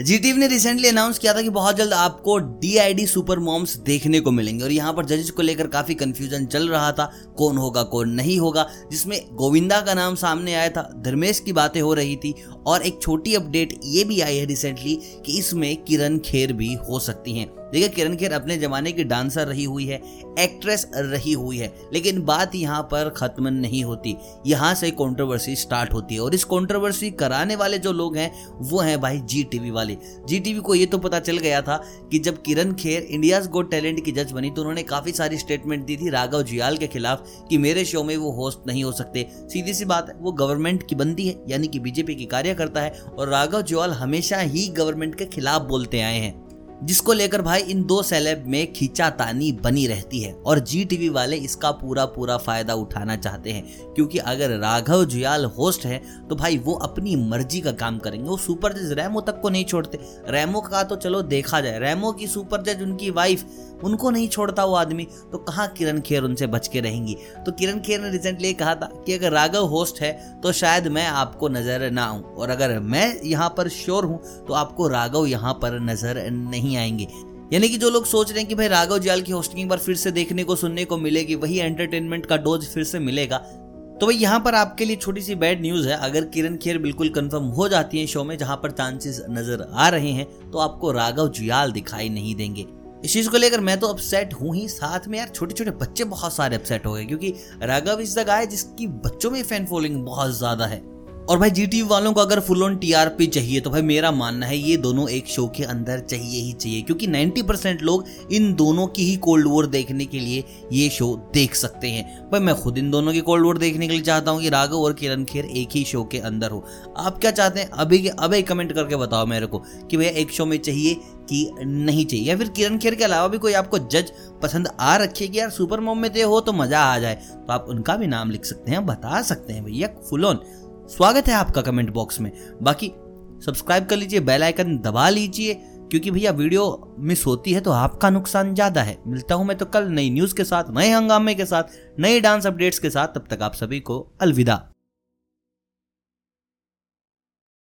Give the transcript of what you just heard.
जीटीवी ने recently announce किया था कि बहुत जल्द आपको डीआईडी सुपर मॉम्स देखने को मिलेंगे। और यहाँ पर जजेस को लेकर काफ़ी कंफ्यूजन चल रहा था, कौन होगा, कौन नहीं होगा, जिसमें गोविंदा का नाम सामने आया था, धर्मेश की बातें हो रही थी, और एक छोटी अपडेट ये भी आई है रिसेंटली कि इसमें किरण खेर भी हो सकती हैं। देखिए, किरण खेर अपने जमाने की डांसर रही हुई है, एक्ट्रेस रही हुई है, लेकिन बात यहाँ पर खत्म नहीं होती। यहाँ से कंट्रोवर्सी स्टार्ट होती है और इस कंट्रोवर्सी कराने वाले जो लोग हैं, वो हैं भाई जी टीवी वाले। जी टीवी को ये तो पता चल गया था कि जब Kiran Kher India's got talent की जज बनी तो उन्होंने काफ़ी सारी स्टेटमेंट दी थी राघव जियाल के खिलाफ कि मेरे शो में वो होस्ट नहीं हो सकते। सीधी सी बात है, वो गवर्नमेंट की बंदी है, यानी कि बीजेपी की कार्यकर्ता है और राघव जियाल हमेशा ही गवर्नमेंट के खिलाफ बोलते आए हैं। जिसको लेकर भाई इन दो सेलेब में खींचातानी बनी रहती है और जी टीवी वाले इसका पूरा पूरा फ़ायदा उठाना चाहते हैं, क्योंकि अगर राघव जुयाल होस्ट है तो भाई वो अपनी मर्ज़ी का काम करेंगे। वो सुपर जज रैमो तक को नहीं छोड़ते। रैमो का तो चलो देखा जाए। रैमो की सुपर जज उनकी वाइफ उनको नहीं छोड़ता वो आदमी। तो कहाँ किरण खेर उनसे बच के रहेंगी? तो किरण खेर ने रिसेंटली कहा था कि अगर राघव होस्ट है तो शायद मैं आपको नज़र ना आऊँ। और अगर मैं यहाँ पर श्योर हूँ तो आपको राघव यहाँ पर नज़र नहीं आएँगे। यानी कि जो लोग सोच रहे हैं कि भाई राघव जाल की होस्टिंग बार फिर से देखने को, सुनने को मिलेगी, वही एंटरटेनमेंट का डोज फिर से मिलेगा। तो भाई यहाँ पर आपके लिए छोटी सी बैड न्यूज़ है। अगर किरण खेर बिल्कुल कंफर्म हो जाती है शो में, जहाँ पर चांसेस नज़र आ रहे हैं तो आपको राघव जुयाल दिखाई नहीं देंगे। इस चीज़ को लेकर मैं तो अपसेट हूँ ही। साथ में यार छोटे छोटे बच्चे बहुत सारे अपसेट हो गए, क्योंकि राघव इस जगह है जिसकी बच्चों में फ़ैन फॉलोइंग बहुत ज़्यादा है। और भाई जी वालों को अगर फुल ऑन टीआरपी चाहिए तो भाई मेरा मानना है ये दोनों एक शो के अंदर चाहिए ही चाहिए, क्योंकि 90 परसेंट लोग इन दोनों की ही कोल्ड वॉर देखने के लिए ये शो देख सकते हैं। भाई मैं खुद इन दोनों की कोल्ड वॉर देखने के लिए चाहता हूँ कि राघव और किरण खेर एक ही शो के अंदर हो। आप क्या चाहते हैं? अभी अभी कमेंट करके बताओ मेरे को कि भैया एक शो में चाहिए कि नहीं चाहिए? या फिर किरण खेर के अलावा भी कोई आपको जज पसंद आ रखे कि यार सुपर मोम में हो तो मज़ा आ जाए। तो आप उनका भी नाम लिख सकते हैं, बता सकते हैं भैया फुल ऑन स्वागत है आपका कमेंट बॉक्स में। बाकी सब्सक्राइब कर लीजिए बेल आइकन दबा लीजिए, क्योंकि भैया वीडियो मिस होती है तो आपका नुकसान ज़्यादा है। मिलता हूँ मैं तो कल नई न्यूज़ के साथ, नए हंगामे के साथ, नए डांस अपडेट्स के साथ, तब तक आप सभी को अलविदा।